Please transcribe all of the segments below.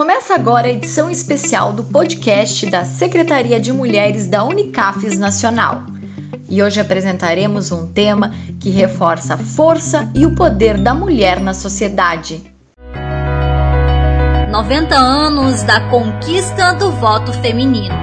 Começa agora a edição especial do podcast da Secretaria de Mulheres da Unicafes Nacional. E hoje apresentaremos um tema que reforça a força e o poder da mulher na sociedade. 90 anos da conquista do voto feminino.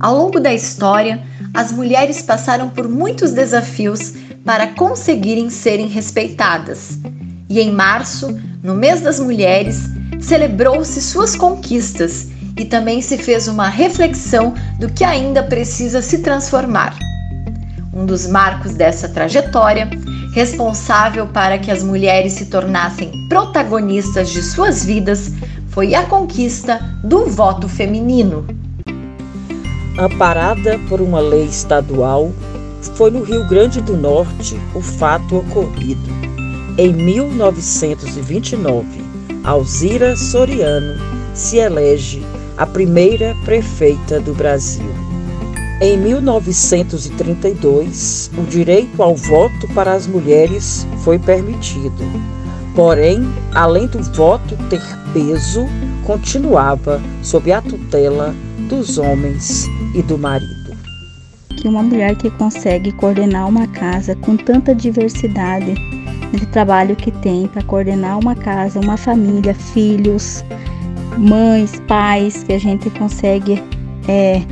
Ao longo da história, as mulheres passaram por muitos desafios para conseguirem serem respeitadas. E em março, no mês das mulheres, celebrou-se suas conquistas e também se fez uma reflexão do que ainda precisa se transformar. Um dos marcos dessa trajetória, responsável para que as mulheres se tornassem protagonistas de suas vidas, foi a conquista do voto feminino. Amparada por uma lei estadual, foi no Rio Grande do Norte o fato ocorrido. Em 1929, Alzira Soriano se elege a primeira prefeita do Brasil. Em 1932, o direito ao voto para as mulheres foi permitido. Porém, além do voto ter peso, continuava sob a tutela dos homens e do marido que uma mulher que consegue coordenar uma casa com tanta diversidade de trabalho que tem para coordenar uma casa, uma família, filhos, mães, pais, que a gente consegue é,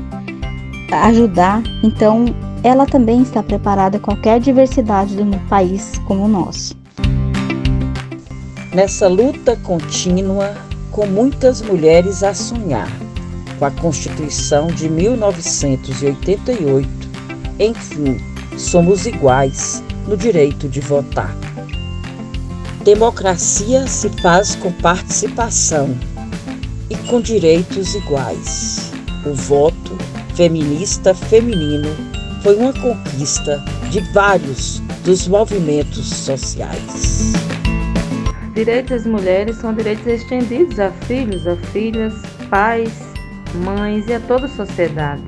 ajudar. Então, ela também está preparada a qualquer diversidade de um país como o nosso. Nessa luta contínua, com muitas mulheres a sonhar, com a Constituição de 1988, enfim, somos iguais no direito de votar. Democracia se faz com participação e com direitos iguais. O voto feminista feminino foi uma conquista de vários dos movimentos sociais. Direitos das mulheres são direitos estendidos a filhos, a filhas, pais, mães e a toda a sociedade.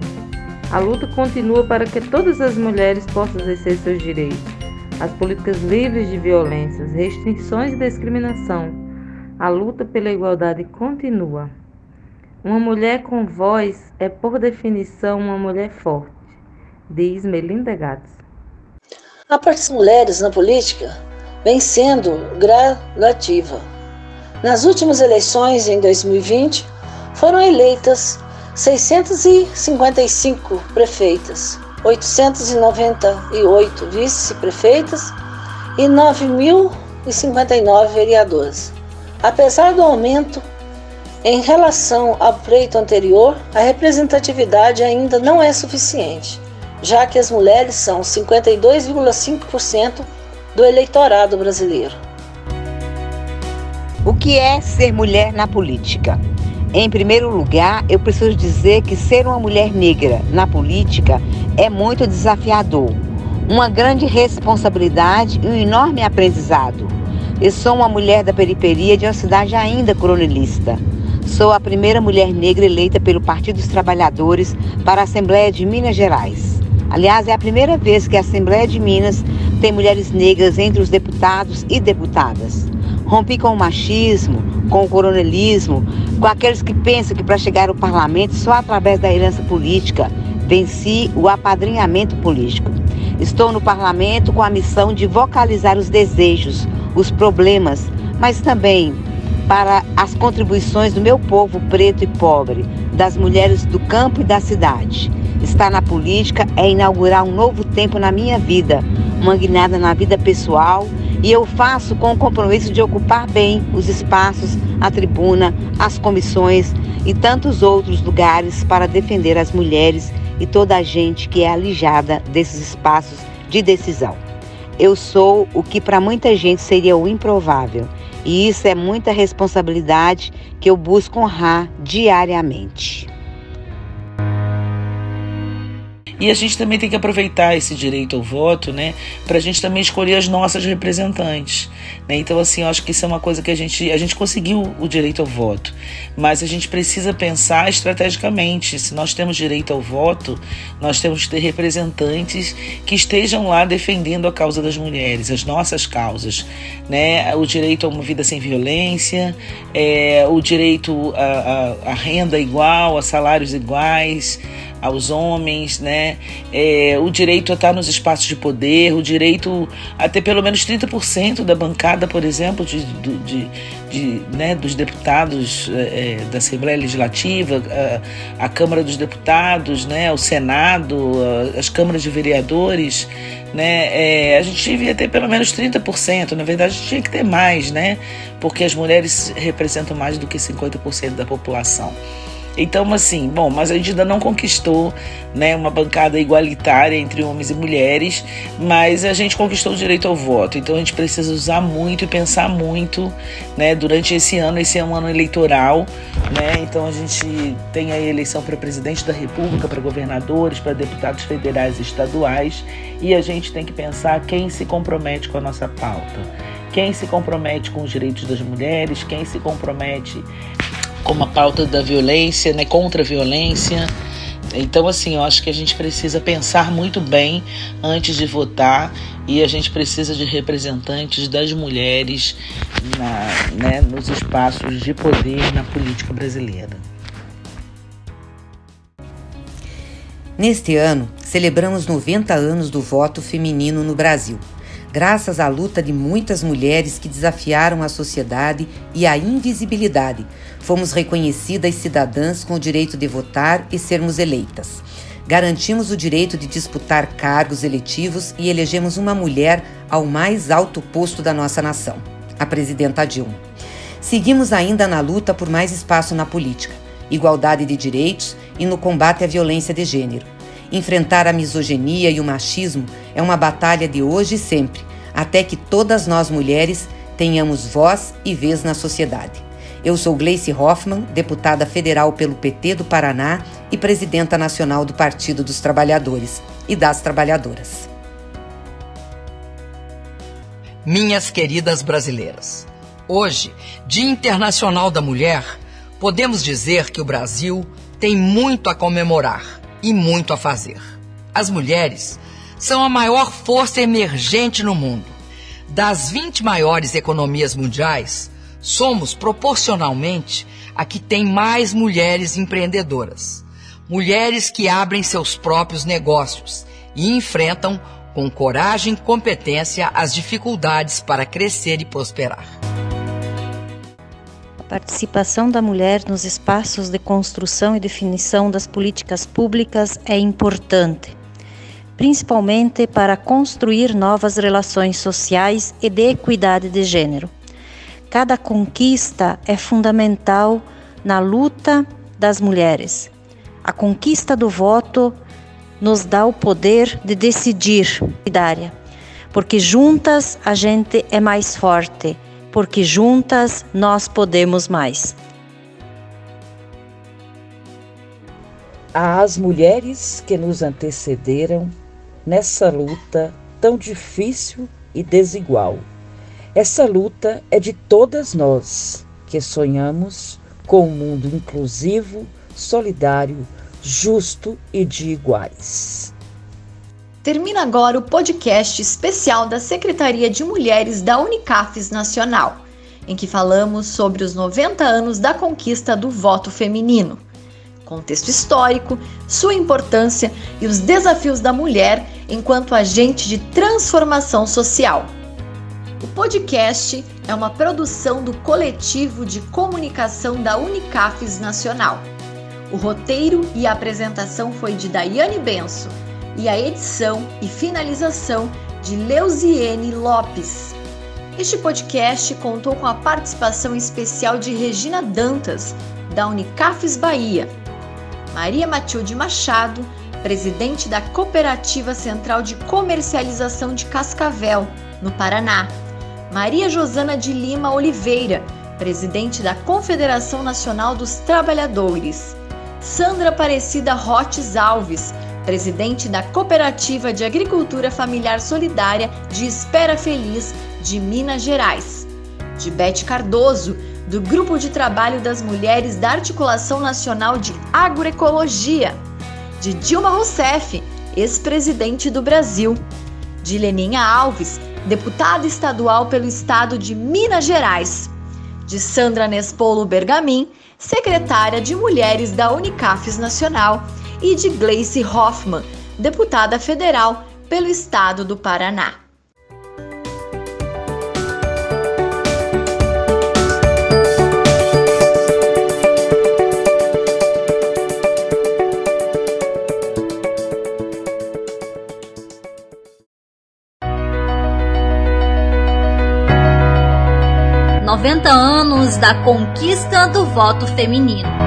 A luta continua para que todas as mulheres possam exercer seus direitos. As políticas livres de violências, restrições e discriminação. A luta pela igualdade continua. Uma mulher com voz é, por definição, uma mulher forte, diz Melinda Gates. A parte das mulheres na política vem sendo gradativa. Nas últimas eleições, em 2020, foram eleitas 655 prefeitas, 898 vice-prefeitas e 9.059 vereadores. Apesar do aumento em relação ao pleito anterior, a representatividade ainda não é suficiente, já que as mulheres são 52,5% do eleitorado brasileiro. O que é ser mulher na política? Em primeiro lugar, eu preciso dizer que ser uma mulher negra na política é muito desafiador, uma grande responsabilidade e um enorme aprendizado. Eu sou uma mulher da periferia de uma cidade ainda coronelista. Sou a primeira mulher negra eleita pelo Partido dos Trabalhadores para a Assembleia de Minas Gerais. Aliás, é a primeira vez que a Assembleia de Minas tem mulheres negras entre os deputados e deputadas. Rompi com o machismo, com o coronelismo, com aqueles que pensam que para chegar ao parlamento só através da herança política venci o apadrinhamento político. Estou no parlamento com a missão de vocalizar os desejos, os problemas, mas também para as contribuições do meu povo preto e pobre, das mulheres do campo e da cidade. Estar na política é inaugurar um novo tempo na minha vida, uma guinada na vida pessoal e eu faço com o compromisso de ocupar bem os espaços, a tribuna, as comissões e tantos outros lugares para defender as mulheres e toda a gente que é alijada desses espaços de decisão. Eu sou o que para muita gente seria o improvável, e isso é muita responsabilidade que eu busco honrar diariamente. E a gente também tem que aproveitar esse direito ao voto, né, para a gente também escolher as nossas representantes. Né? Então, assim, eu acho que isso é uma coisa que a gente, a gente conseguiu o direito ao voto, mas a gente precisa pensar estrategicamente. Se nós temos direito ao voto, nós temos que ter representantes que estejam lá defendendo a causa das mulheres, as nossas causas, né? O direito a uma vida sem violência, é, o direito a, renda igual, a salários iguais, aos homens, né? É, o direito a estar nos espaços de poder, o direito a ter pelo menos 30% da bancada, por exemplo, de, de, de né, dos deputados é, é, da Assembleia Legislativa, a, a, Câmara dos Deputados, né, o Senado, a, as câmaras de vereadores. Né, é, a gente devia ter pelo menos 30%, na verdade tinha que ter mais, né? Porque as mulheres representam mais do que 50% da população. Então, assim, bom, mas a gente ainda não conquistou né, uma bancada igualitária entre homens e mulheres, mas a gente conquistou o direito ao voto. Então a gente precisa usar muito e pensar muito né, durante esse ano. Esse é um ano eleitoral, né? Então a gente tem a eleição para presidente da República, para governadores, para deputados federais e estaduais, e a gente tem que pensar quem se compromete com a nossa pauta. Quem se compromete com os direitos das mulheres, quem se compromete como a pauta da violência, né, contra a violência. Então, assim, eu acho que a gente precisa pensar muito bem antes de votar e a gente precisa de representantes das mulheres na, né, nos espaços de poder na política brasileira. Neste ano, celebramos 90 anos do voto feminino no Brasil graças à luta de muitas mulheres que desafiaram a sociedade e a invisibilidade, fomos reconhecidas cidadãs com o direito de votar e sermos eleitas. Garantimos o direito de disputar cargos eletivos e elegemos uma mulher ao mais alto posto da nossa nação, a presidenta Dilma. Seguimos ainda na luta por mais espaço na política, igualdade de direitos e no combate à violência de gênero. Enfrentar a misoginia e o machismo é uma batalha de hoje e sempre, até que todas nós mulheres tenhamos voz e vez na sociedade. Eu sou Gleice Hoffmann, deputada federal pelo PT do Paraná e presidenta nacional do Partido dos Trabalhadores e das Trabalhadoras. Minhas queridas brasileiras, hoje, Dia Internacional da Mulher, podemos dizer que o Brasil tem muito a comemorar e muito a fazer. As mulheres são a maior força emergente no mundo. Das 20 maiores economias mundiais, somos proporcionalmente a que tem mais mulheres empreendedoras. Mulheres que abrem seus próprios negócios e enfrentam com coragem e competência as dificuldades para crescer e prosperar. Participação da mulher nos espaços de construção e definição das políticas públicas é importante, principalmente para construir novas relações sociais e de equidade de gênero. Cada conquista é fundamental na luta das mulheres. A conquista do voto nos dá o poder de decidir, porque juntas a gente é mais forte porque juntas nós podemos mais. Às mulheres que nos antecederam nessa luta tão difícil e desigual. Essa luta é de todas nós que sonhamos com um mundo inclusivo, solidário, justo e de iguais. Termina agora o podcast especial da Secretaria de Mulheres da Unicafes Nacional, em que falamos sobre os 90 anos da conquista do voto feminino, contexto histórico, sua importância e os desafios da mulher enquanto agente de transformação social. O podcast é uma produção do coletivo de comunicação da Unicafes Nacional. O roteiro e a apresentação foi de Daiane Benso e a edição e finalização de Leusiene Lopes. Este podcast contou com a participação especial de Regina Dantas, da Unicafes Bahia, Maria Matilde Machado, presidente da Cooperativa Central de Comercialização de Cascavel, no Paraná, Maria Josana de Lima Oliveira, presidente da Confederação Nacional dos Trabalhadores, Sandra Aparecida Rotes Alves, presidente da Cooperativa de Agricultura Familiar Solidária de Espera Feliz de Minas Gerais. De Bete Cardoso, do Grupo de Trabalho das Mulheres da Articulação Nacional de Agroecologia. De Dilma Rousseff, ex-presidente do Brasil. De Leninha Alves, deputada estadual pelo estado de Minas Gerais. De Sandra Nespolo Bergamin, secretária de Mulheres da Unicafes Nacional, e de Gleice Hoffmann, deputada federal pelo estado do Paraná. Noventa anos da conquista do voto feminino.